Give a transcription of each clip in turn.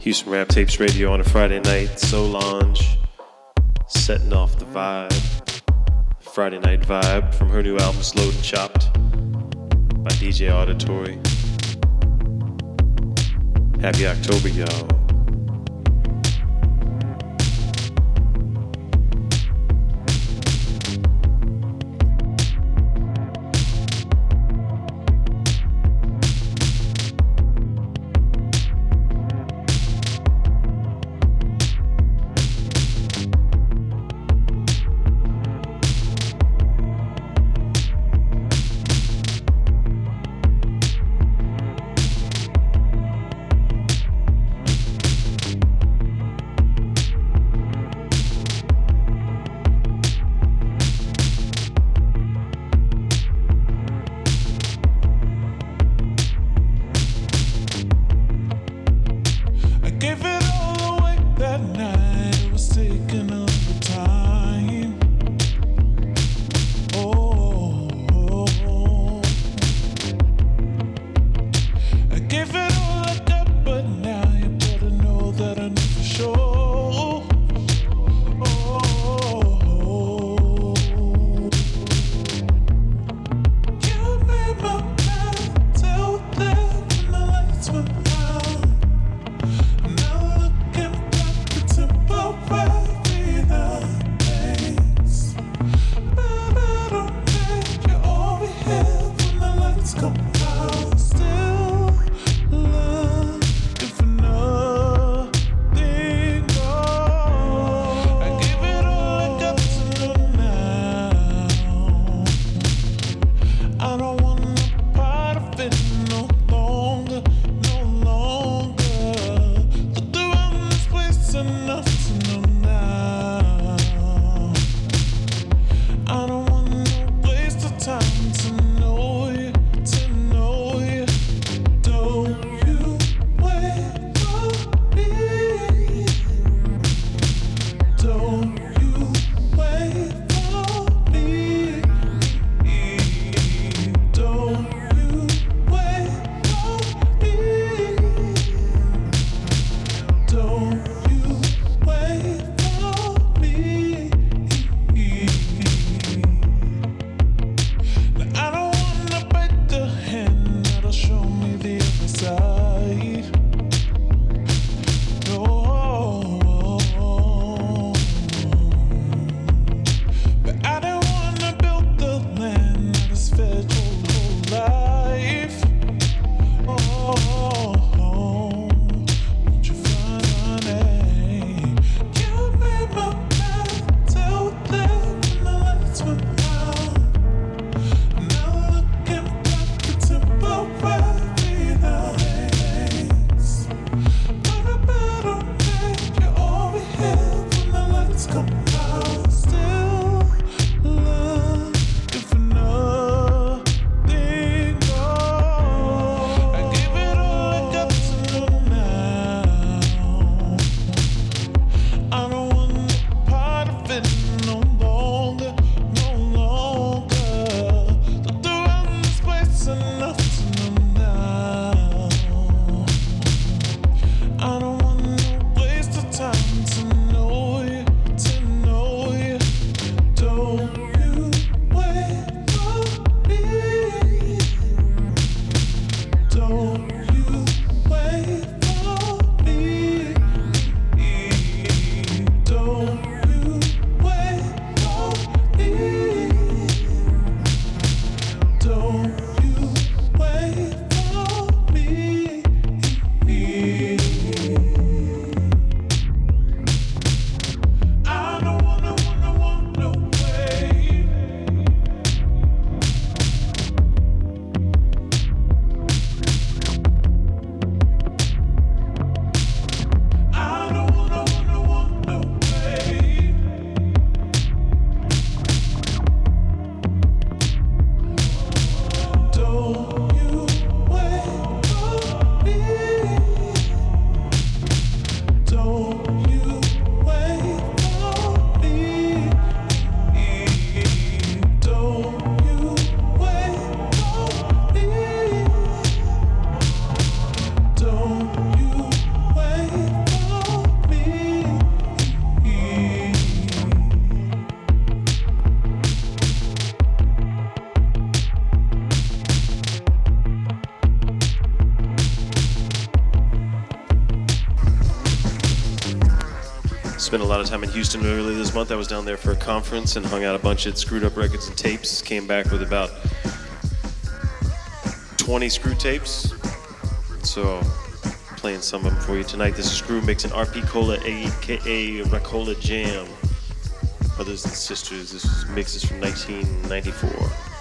Houston Rap Tapes Radio on a Friday night. Solange setting off the vibe. Friday Night Vibe from her new album Slowed and Chopped by DJ Auditory. Happy October, y'all. Time in Houston earlier this month. I was down there for a conference and hung out a bunch at Screwed Up Records and Tapes. Came back with about 20 screw tapes. So, playing some of them for you tonight. This is Screw mixing RP Cola, aka Racola Jam. Brothers and sisters, this mix is from 1994.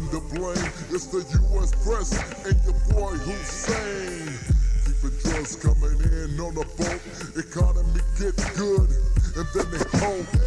one to blame. It's the U.S. press and your boy Hussein. Keeping drugs coming in on the boat. Economy gets good, and then they hope.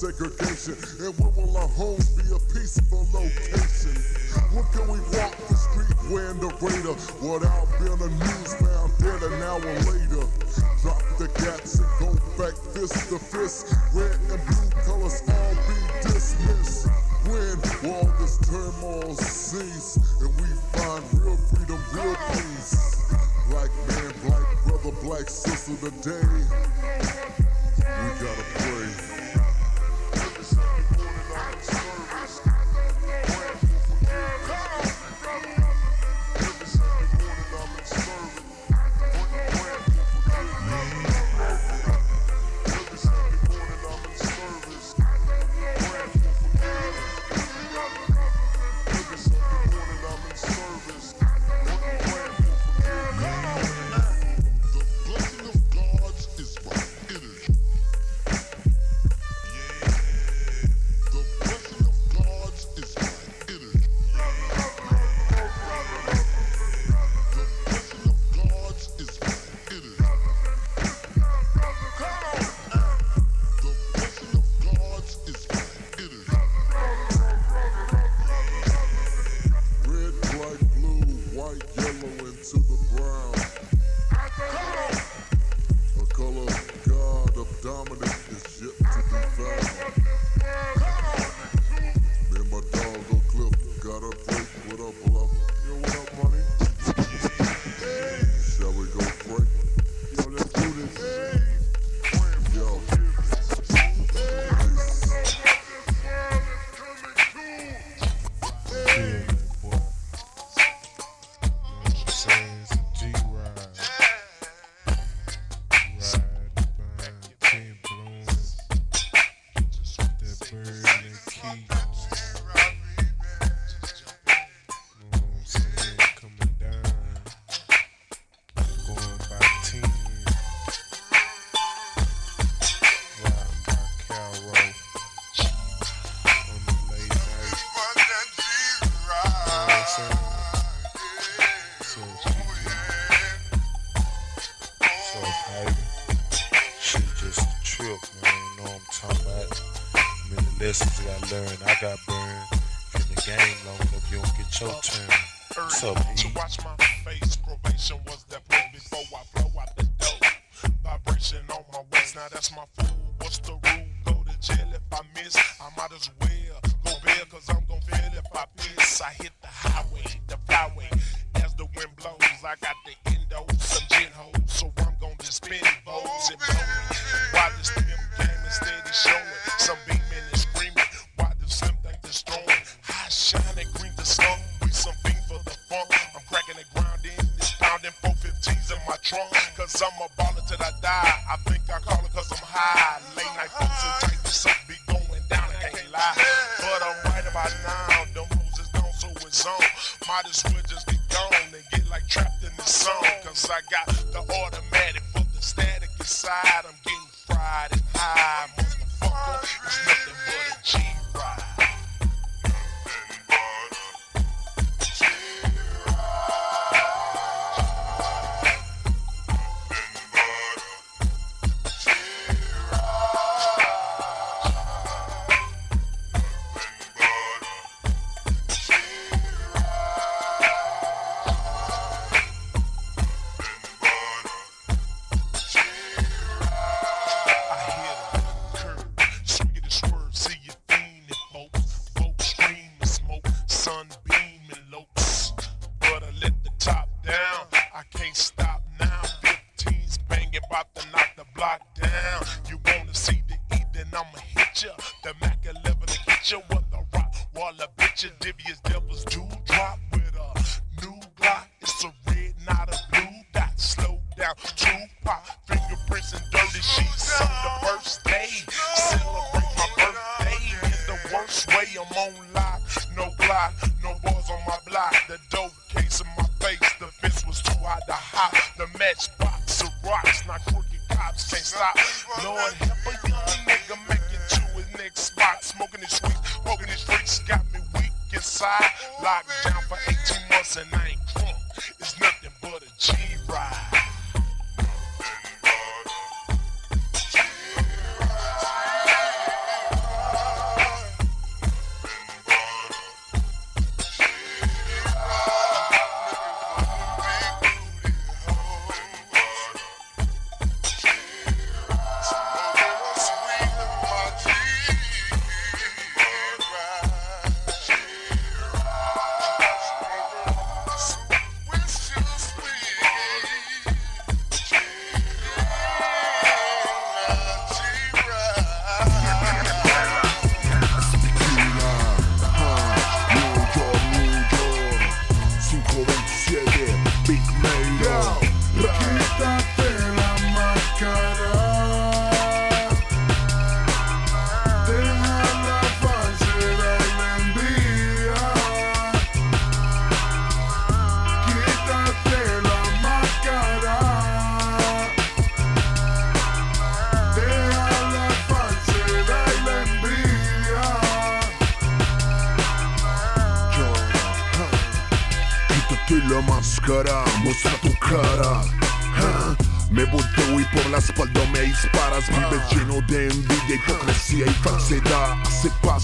segregation? And when will our homes be a peaceful location? When can we walk the street wearing the radar without being a newsbound dead an hour later? Drop the gaps and go back fist to fist, red and blue.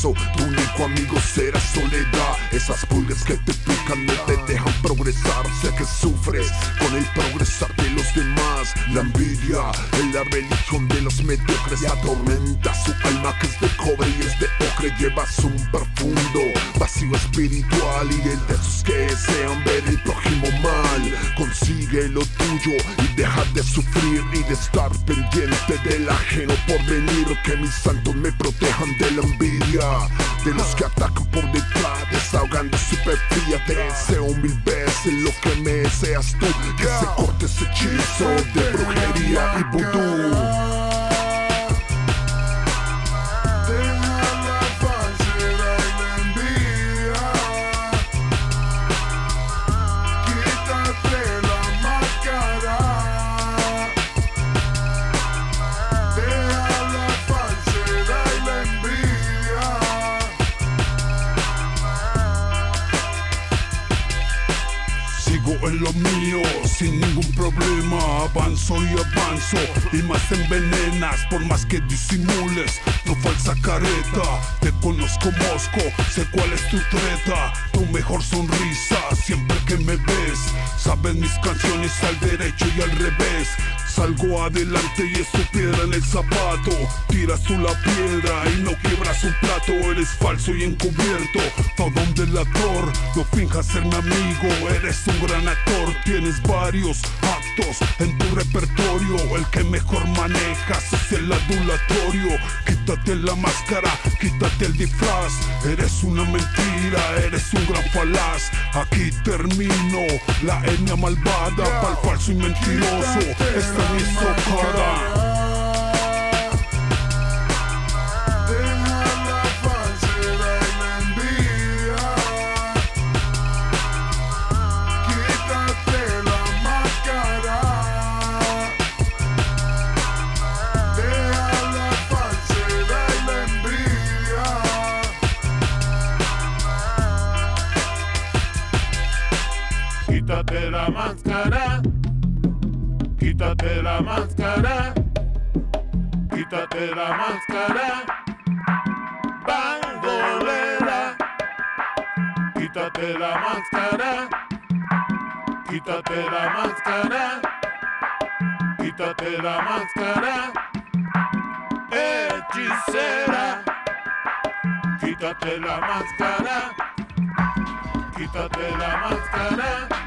Hace paso, De los que más que disimules tu falsa careta. Te conozco Mosco, sé cuál es tu treta, tu mejor sonrisa siempre que me ves. Sabes mis canciones al derecho y al revés salgo adelante y es su piedra en el zapato. Tiras tú la piedra y no quiebras un plato. Eres falso y encubierto, todo un delator. No finjas ser mi amigo, eres un gran actor. Tienes varios actos en tu repertorio. El que mejor manejas es el adulatorio. Quítate la máscara, quítate el disfraz. Eres una mentira, eres un gran falaz. Aquí termino la etnia malvada, pa'l falso y mentiroso. Deja la fase de la lenbría, quítate la máscara, deja la fase de la quítate la máscara. Quítate la máscara, quítate la máscara, bandolera. Quítate la máscara, quítate la máscara, quítate la máscara, hechicera. Quítate la máscara, quítate la máscara.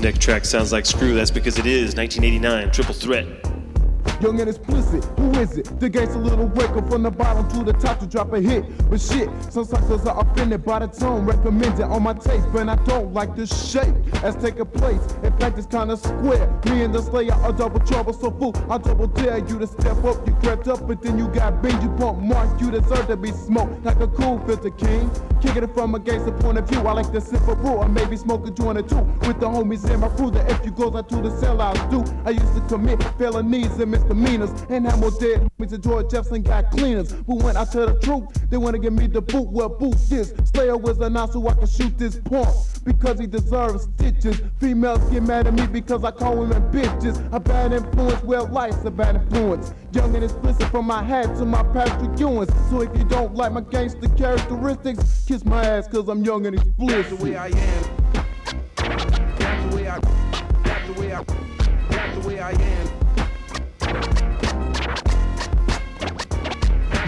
This next track sounds like Screw. That's because it is 1989 Triple Threat. Young and explicit, is it? The gangsta little waker from the bottom to the top to drop a hit. But shit, some suckers are offended by the tone recommended on my tape, and I don't like the shape as taking place. In fact, it's kinda square. Me and the Slayer are double trouble, so fool, I double dare you to step up. You crept up, but then you got beat. You pump mark, you deserve to be smoked like a cool filter king. Kicking it from a gangster point of view, I like to sip a brew, or maybe smoke a joint or two with the homies in my crew. The if you goes out to the sellouts do. I used to commit felonies and misdemeanors and have more dead homies and George Jefferson got cleaners. But when I tell the truth, they wanna give me the boot. Well, boot this. Slayer was a announced so I can shoot this punk because he deserves stitches. Females get mad at me because I call women bitches. A bad influence, well, life's a bad influence. Young and explicit from my hat to my Patrick Ewings. So if you don't like my gangster characteristics, kiss my ass cause I'm young and explicit. That's the way I am. That's the way I. That's the way I. That's the way I am.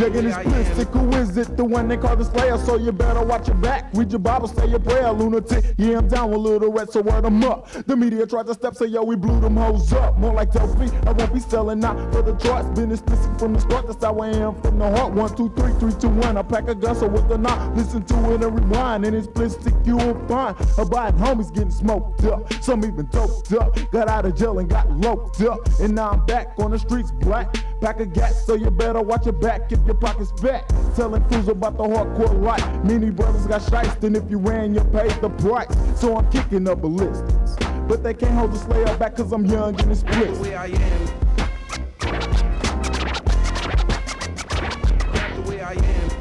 Young and explicit, who is it? The one they call the Slayer, so you better watch your back. Read your Bible, say your prayer, lunatic. Yeah, I'm down with little red, so word them up. The media tried to step, say yo, we blew them hoes up. More like tell me, I won't be selling out for the charts. Been explicit from the start, that's how I am from the heart. One, two, three, three, two, one. I pack a gun, so with the knot, listen to it and rewind. And it's explicit, you will find about homies getting smoked up. Some even doped up. Got out of jail and got loped up. And now I'm back on the streets, black. Pack a gas, so you better watch your back if your pocket's back. Telling fools about the hardcore life. Many brothers got shiced, and if you ran, you paid the price. So I'm kicking up ballistics. But they can't hold the slayer back, cause I'm young and it's That's the way I am. The way I am.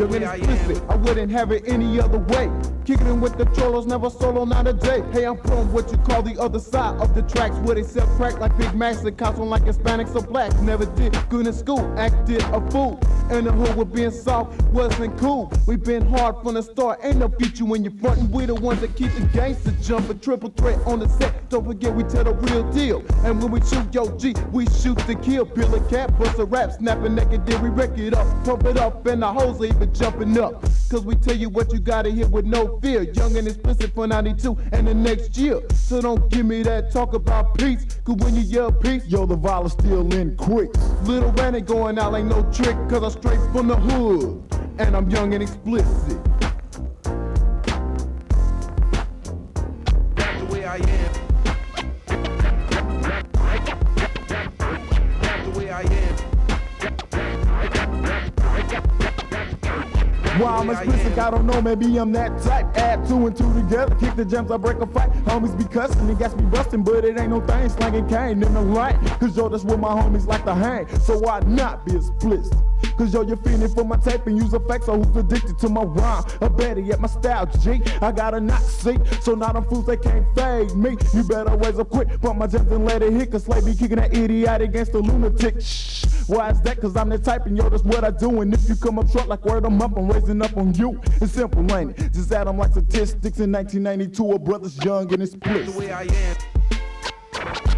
And explicit, I wouldn't have it any other way. Kicking in with the cholos, never solo, not a day. Hey, I'm from what you call the other side of the tracks where they sell crack like Big Macs and cops like Hispanics or blacks. Never did good in school, acted a fool. And the hood with being soft wasn't cool. We been hard from the start, ain't no future when you're frontin'. We the ones that keep the gangster jumpin'. Triple threat on the set, don't forget we tell the real deal. And when we shoot yo G, we shoot to kill. Bill a cat, bust a rap, snapping naked, then we wreck it up. Pump it up, and the hoes are even jumping up. Cause we tell you what you gotta hear with no fear. Young and explicit for 92 and the next year. So don't give me that talk about peace. Cause when you yell peace, yo, the violence still in quick. Little Randy going out like no trick. Cause I'm straight from the hood. And I'm young and explicit. That's the way I am. That's the way I am. Why I'm explicit, I don't know, maybe I'm that type. Add two and two together, kick the gems, I break a fight. Homies be cussing, it gas me busting, but it ain't no thing slanging cane in the light. Cause yo, that's where my homies like to hang. So why not be explicit? Cause yo, you're feeling for my tape and use effects, so who's addicted to my rhyme? A better yet, my style, G. I got a not see, so now them fools, they can't fade me. You better raise up quick, pump my gems and let it hit, cause Slay be kicking that idiot against the lunatic. Shh. Why is that? Cause I'm the type and yo, that's what I do. And if you come up short like word, I'm up, I'm raising up on you. It's simple, ain't it? Just add 'em like statistics in 1992, a brother's young and it's That's the split. way I am.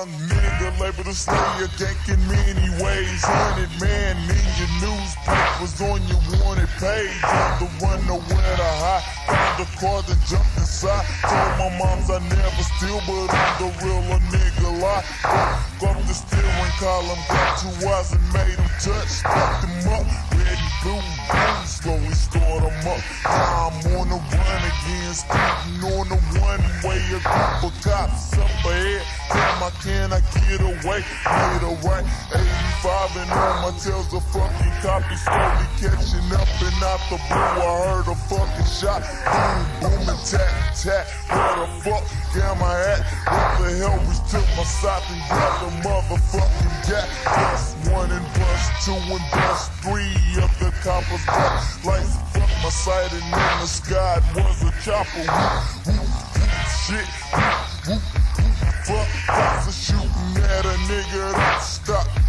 Young nigga labeled a slayer, in many ways. Hundred man in your newspapers on your wanted page. On the run nowhere to hide. Found the car then jumped inside. Told my moms I never steal, but I'm the real a nigga lie. Got the steering column, got two eyes and made him touch. Fucked him up. Start them up. Now I'm on the run again, speeding on the one way. A of cops up ahead. Damn, I can I get away? Made a right, 85 and on my tail's a fucking copy. Slowly catching up and out the blue. I heard a fucking shot. Boom, boom, and Where the fuck am I at? What the hell? We took my sock and grabbed the motherfucking gap. Bust one and bust two and bust three of the coppers got lights. Fuck my sight and in the sky was a chopper. Whoop, whoop, whoop, shit. Whoop. Fuck, cops are shooting at a nigga. Don't stop, just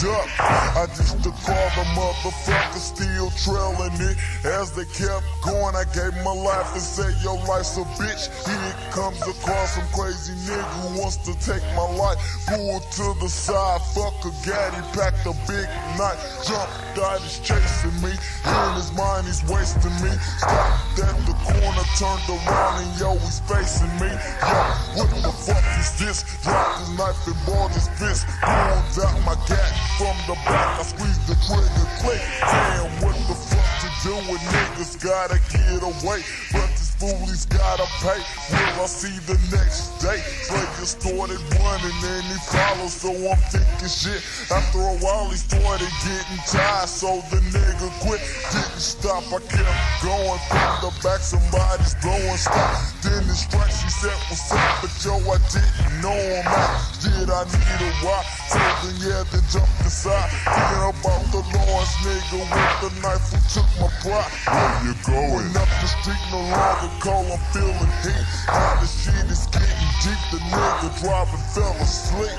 duck. I just to call the motherfucker still trailing it. As they kept going, I gave my life and said, Your life's a bitch. Here it comes across some crazy nigga who wants to take my life. Pull to the side, fuck a gaddy, packed a big knife. Jumped out, he's chasing me. In his mind, he's wasting me. Stopped at the corner, turned around, and yo, he's facing me. Yo, what the fuck is this? Dropped his knife and balled his fist. Pulled out my gat from the back. I squeezed the trigger, click. Damn, what the fuck to do niggas? Gotta get away. But this fool, he's gotta pay. Will I see the next day? Trigger started running and he followed, so I'm thinking shit. After a while, he started getting tired, so the nigga quit. Didn't stop, I kept going from the back. Somebody's blowing stop. Then the strikes, he said, What's up? But yo, I didn't know him out. Did I need a rock? Told him, yeah, then jumped inside. Thinking about the Lord's nigga with the knife who took my pride. Where you going? Up the street, no longer cold, I'm feeling heat. Now the shit is getting deep, the nigga driving fell asleep.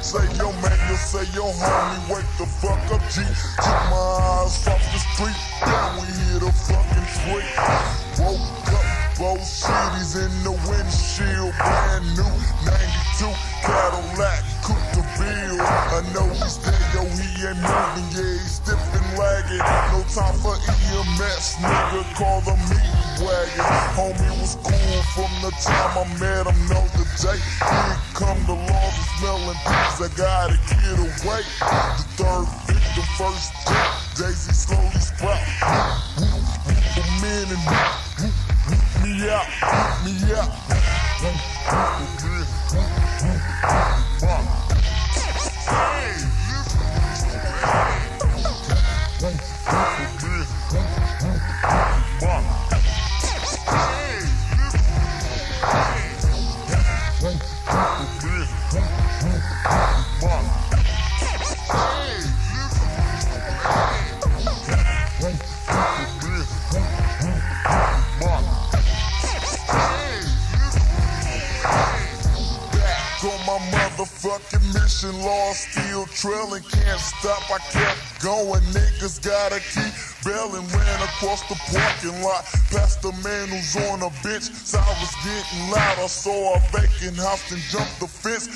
Say, yo, man, you say, yo, homie, wake the fuck up, G. Took my eyes off the street, then we hit a fucking tree. Woke up, both cities in the windshield, brand new, 92 Cadillac, cook the bill. I know he's there, yo, he ain't moving, yeah, he's and lagging. No time for EMS, nigga, call the meat wagon. Homie was cool from the time I met him, know the day. Here come the laws of smelling pigs, I gotta get away. The third victim, first death, Daisy slowly sprout. A man and whoop me out, me out. Whoop, whoop, stop. I kept going, niggas gotta keep bailing. Ran across the parking lot, past the man who's on a bench. So I was getting loud, I saw a vacant house and jumped the fence.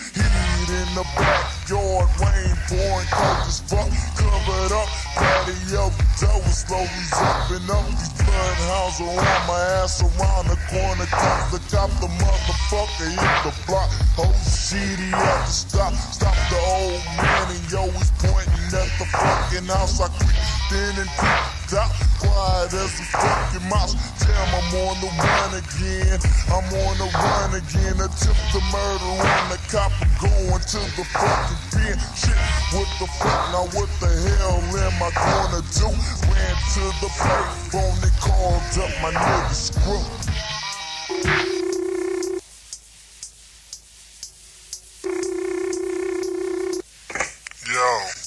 In the backyard, rain pouring, cold as fuck, covered up. Patio door was slowly zipping up. These bloodhounds are on my ass around the corner. Comes the cop, the motherfucker hit the block. Oh shit, he had to stop. Stop the old man and yo, he's pointing at the fucking house. I creeped in and peeked out. Quiet as a fucking mouse. Damn, I'm on the run again. I'm on the run again. Attempt to murder on the cop. I'm going to the fucking pen. Shit, what the fuck? Now what the hell am I gonna do? Ran to the payphone. They called up my nigga Screw.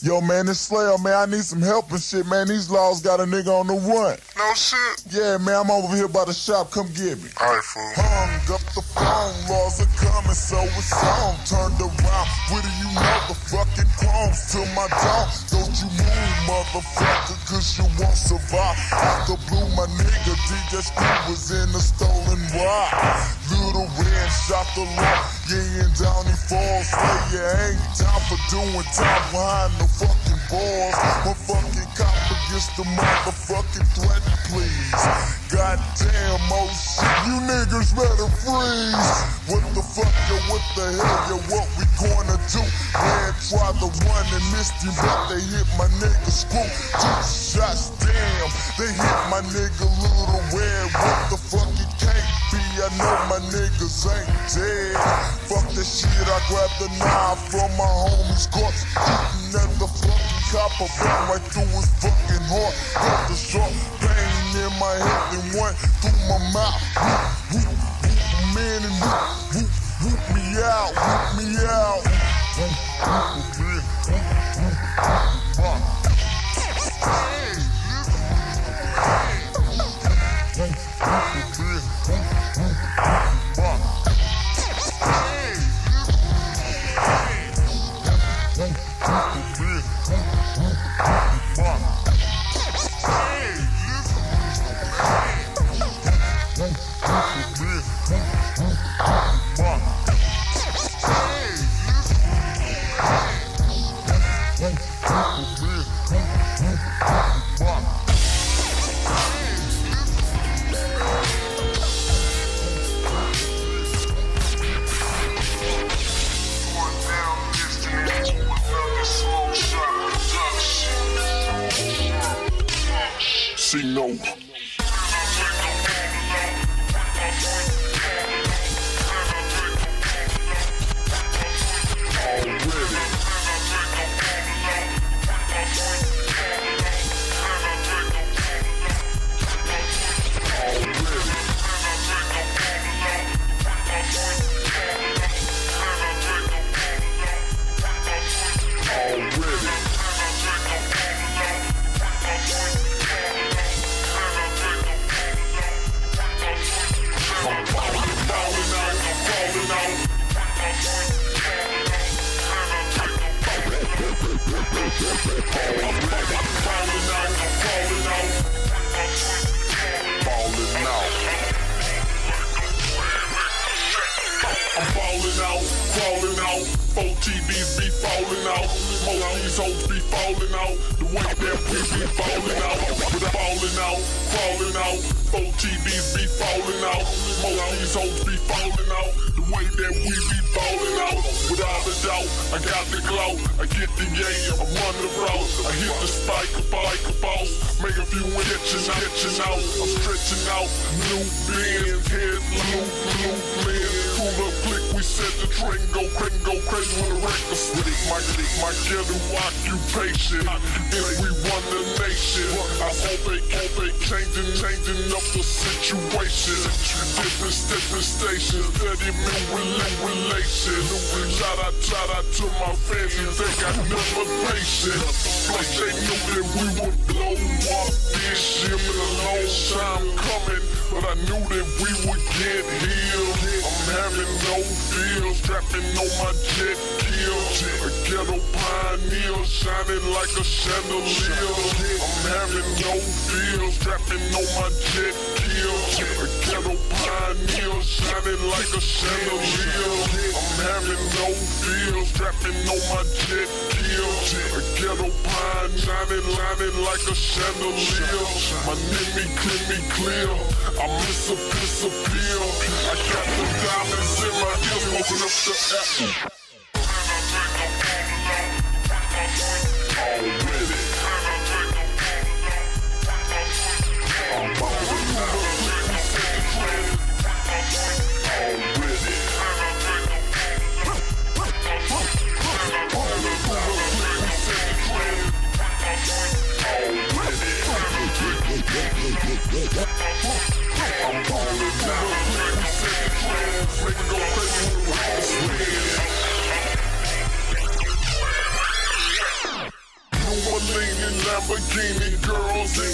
Yo, man, this Slayer, man, I need some help and shit, man. These laws got a nigga on the run. no shit. Yeah, man, I'm over here by the shop. Come get me. Alright, fool. Hung up the phone, laws are coming, so it's on. Turned around, what do you know? The fucking crumbs to my dome. Don't you move, motherfucker, cause you won't survive. Out the blue, my nigga, DJ Screw was in a stolen ride. Little shot the law, yeah, and down he falls. Slayer ain't time for doing time behind the fucking balls. My fucking cop again the motherfucking threat, please. Goddamn, shit, you niggas better freeze. What the fuck, yo, what the hell, yo, what we gonna do? Man, try the one and missed him, but they hit my nigga screw. Two shots, damn, they hit my nigga little red. What the fuck, it can't be, I know my niggas ain't dead. Fuck the shit, I grabbed the knife from my homie's corpse. Shooting at the fucking copper, right through his fucking heart. Got the sharp pain in my head and went through my mouth. Whoop, whoop, whoop, man, and whoop, whoop, whoop me out, whoop me out. Whoop, whoop, man, whoop, whoop, whoop, Hey, listen. Hey, whoop, whoop, chandelier. I'm having no feels, trapping on my jet kill. A ghetto pine, shining, shining like a chandelier. My name clear me clear. I miss a piss. I got the diamonds in my ears, smoking up the apple. Lamborghini girls in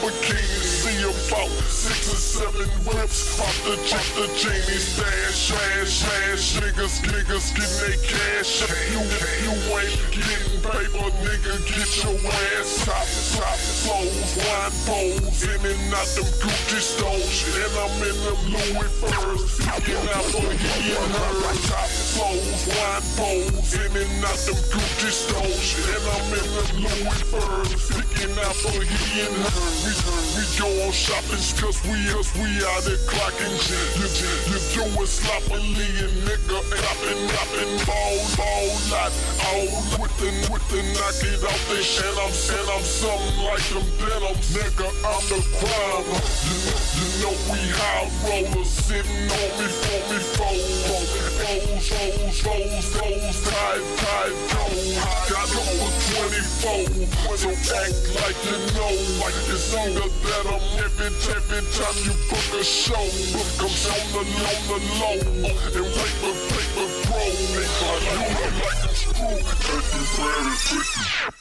bikinis see about six or seven whips. Pop the chop the Jamie stash, stash, stash. Niggas, niggas getting they cash. You, you ain't getting paper, nigga, get your ass top, top flows, wine bowls, in and out them Gucci stores. And I'm in them Louis furs, picking out for he and her. Top flows, wine bowls, in and out them Gucci stores. And I'm in them Louis furs, picking out for he and her. We, we go on shopping cause we us, we out there clocking. You, you do it sloppily and nigga, clapping, clapping, ball, ball, lot, all with the, with the knock it out they shit. I'm saying I'm something like them denims, nigga, I'm the crime. You, you know we high rollers sitting on me, for me, foes, foes, foes, foes, foes, tied, tied, toes. Got over 24, so act like you know, like it's either that I'm every, every time you book a show, 'em on the, on the low, and paper, paper, grow. You look like a screw, if you very tricky.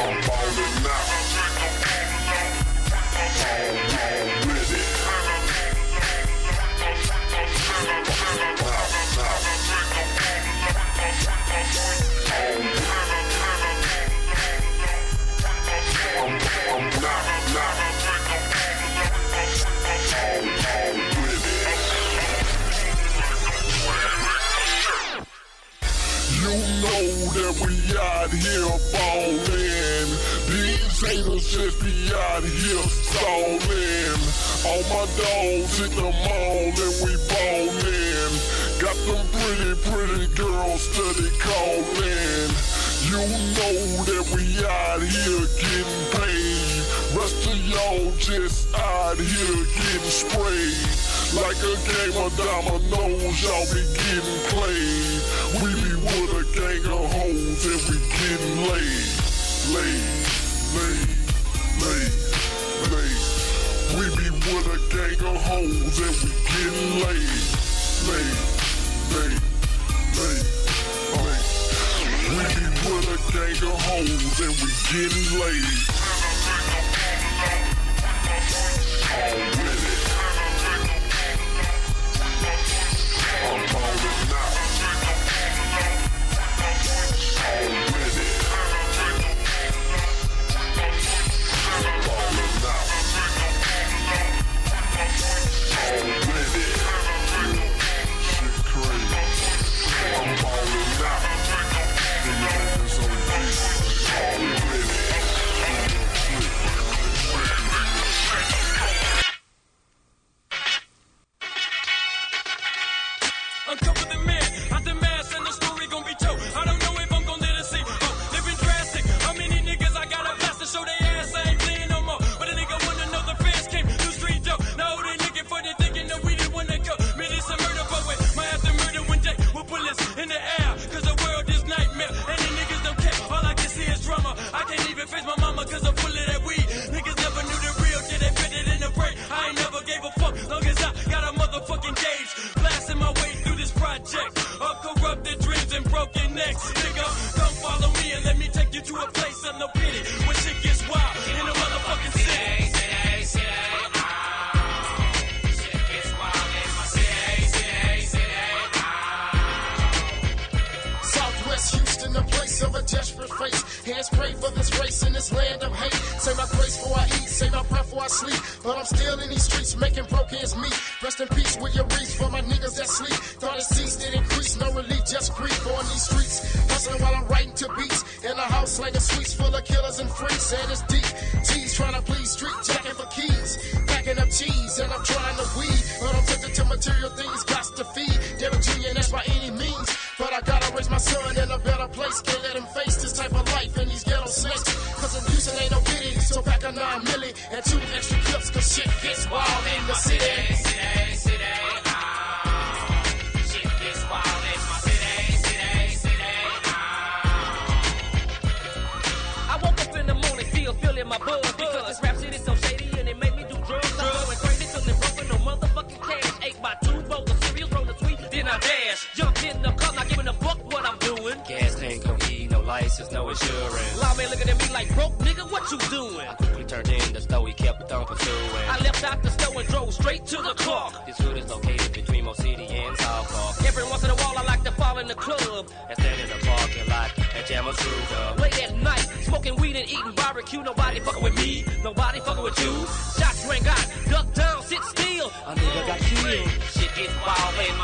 I'm ballin' now. All with that we out here ballin'. These haters just be out here stallin'. All my dogs in the mall and we ballin'. Got them pretty, pretty girls steady callin'. You know that we out here getting paid. Rest of y'all just out here getting sprayed. Like a game of dominoes, y'all be getting played. With a gang of hoes and we getting laid. Laid, laid, laid, laid. We be with a gang of hoes and we getting laid. Laid, laid, laid, laid. We be with a gang of hoes and we getting laid. All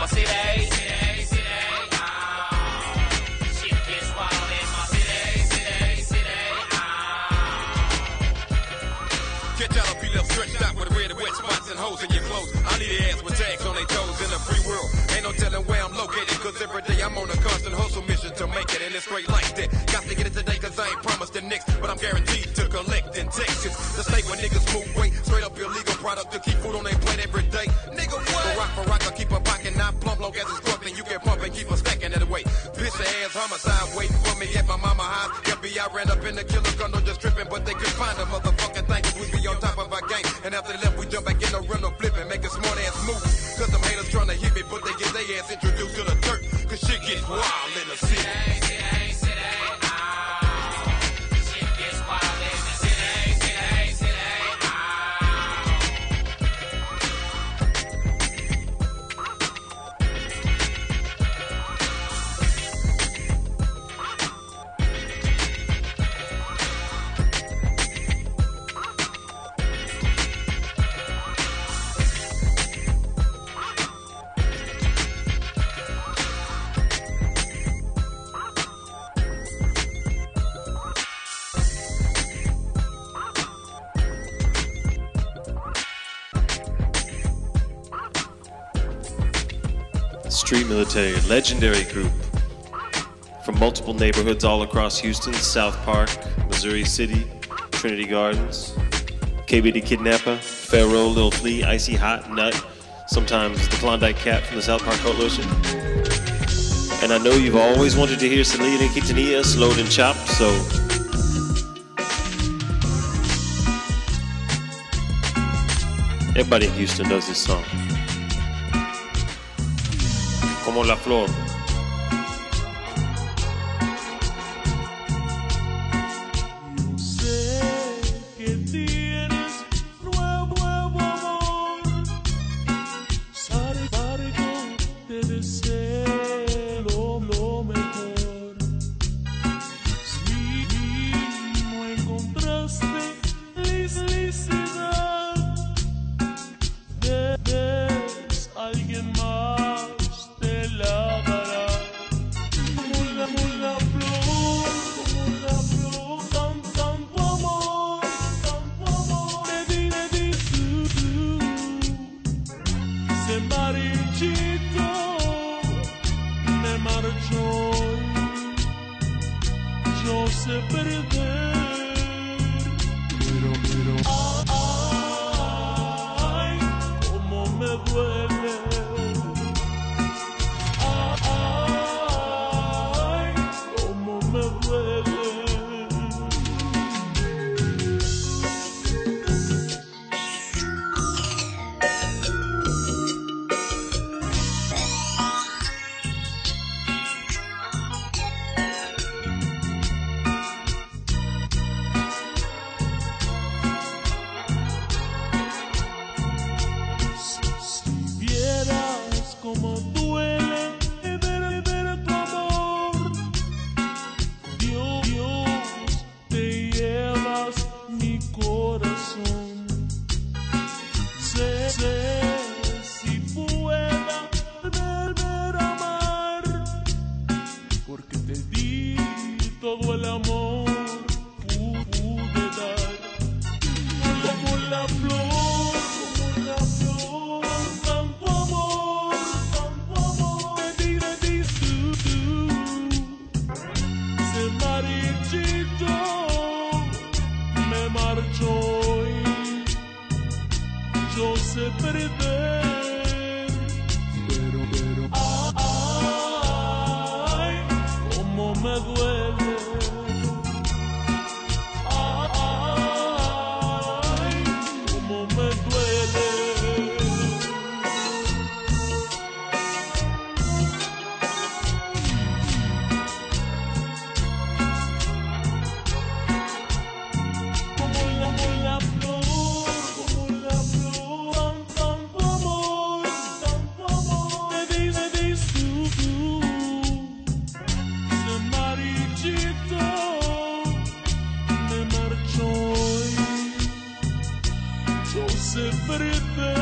my city. Stretched out with red and wet spots and holes in your clothes. I need ass with tags on their toes in the free world. Ain't no telling where I'm located, cause every day I'm on a constant hustle mission to make it, and it's straight like that. Got to get it today, cause I ain't promised the next, but I'm guaranteed to collect in Texas. The state where niggas move weight, straight up illegal product to keep food on their Been a killer gun, no Street Military, legendary group from multiple neighborhoods all across Houston, South Park, Missouri City, Trinity Gardens, KBD Kidnapper, Pharaoh, Lil Flea, Icy Hot, Nut, sometimes the Klondike Kat from the South Park Coalition. And I know you've always wanted to hear Selena Quintanilla slowed and chopped, so Everybody in Houston knows this song. como la flor. everything.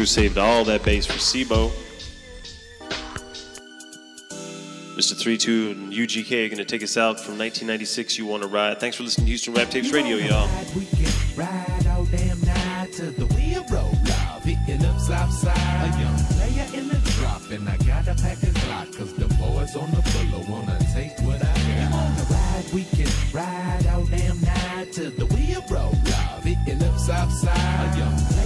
The screw saved all that bass for C-Bo. Mr. 3-2 and UGK are going to take us out from 1996. You Want to Ride. Thanks for listening to Houston Rap Tapes Radio, y'all. We can ride all damn night to the wheel roll hitting up south side. A young player in the drop, and I got a pack of Glock, cause the boys on the pillow wanna take what I got. You wanna ride, we can ride all damn night to the wheel roll hitting up south side. A young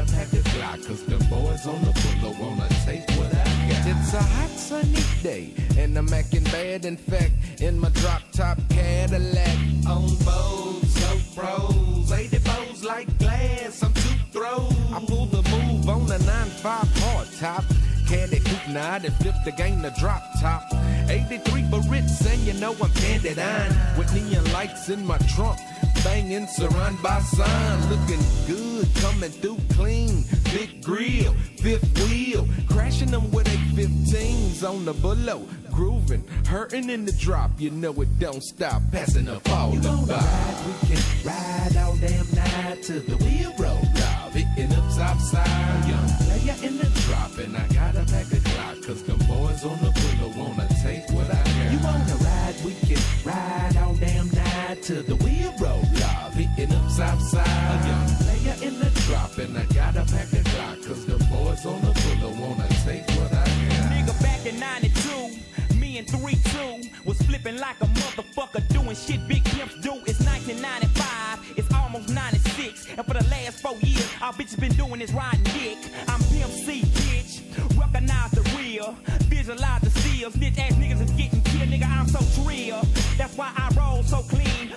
I a pack of Glock, cause the boys on the pillow wanna take what I got. It's a hot sunny day, and I'm acting bad. In fact, in my drop top Cadillac. On bows, so pros, 80 bows like glass. I'm two throws. I pull the move on the 9-5 hard top. Candy coupe nod and flip the game to drop top. 83 Barrett's, and you know I'm candid on. With neon lights in my trunk. Banging, surrounded by sign, looking good, coming through clean. Big grill, fifth wheel, crashing them with A15s on the below. Grooving, hurting in the drop, you know it don't stop. Passing up all the ride, we can ride all damn night to the wheel roll drive, hitting up south side. Young player in the drop, and I got a pack of Glock, cause the boys on the pillow wanna take what I got. You wanna ride, we can ride all damn to the wheel roll drive, hitting up south side. A young player in the drop, and I got a pack of Glock, cause the boys on the pillow wanna take what I got. Nigga back in 92, me and 3-2 was flipping like a motherfucker doing shit big pimps do. It's 1995, it's almost 96, and for the last four years, our bitches been doing this riding dick. I'm Pimp C, bitch. Recognize the real, visualize the steals. Bitch ass niggas is getting killed, nigga. I'm so trill. That's why I.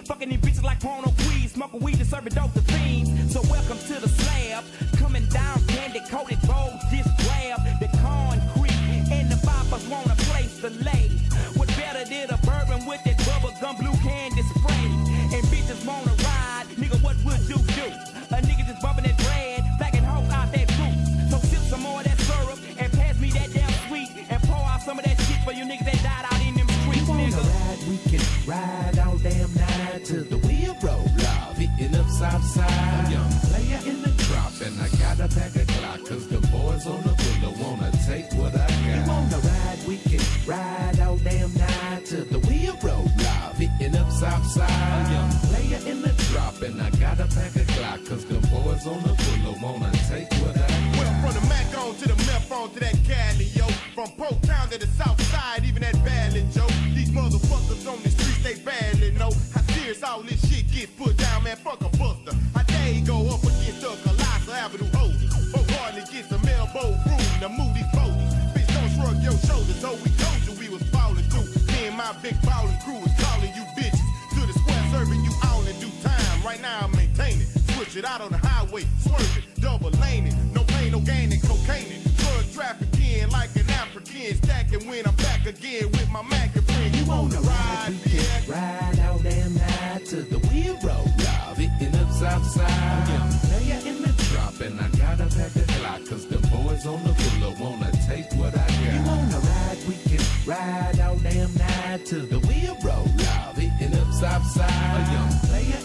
Fucking these bitches like porno queens, smoking weed and serving dope to fiends. So welcome to outside. A player in the drop, and I got a pack of clock. Cause the boys on the pillow wanna take what I got. Well, from the Mac on to the Meth on to that Cali, yo. From Pope Town to the South Side, even that Valley, Joe. These motherfuckers on the streets, they badly know how serious all this shit get. Put down, man, fuck a buster. I day go up against the colossal avenue holder. But hardly gets the elbow room the Moody these. Bitch, don't shrug your shoulders, though we told you we was falling through. Me and my big ballin' crew 100 out on the highway, swerving, double laning, no pain, no gain, and cocaine. Drug trafficking like an African, stacking when I'm back again with my Mac and friend. You wanna ride, yeah. Ride out damn night to the wheel road, y'all. Hitting up south side. Oh, yeah. Now you in the drop, and I gotta pack the clock, cause the boys on the floor wanna take what I got. You wanna ride, we can ride out damn night to the wheel road, y'all. Hitting up south side. A oh, young player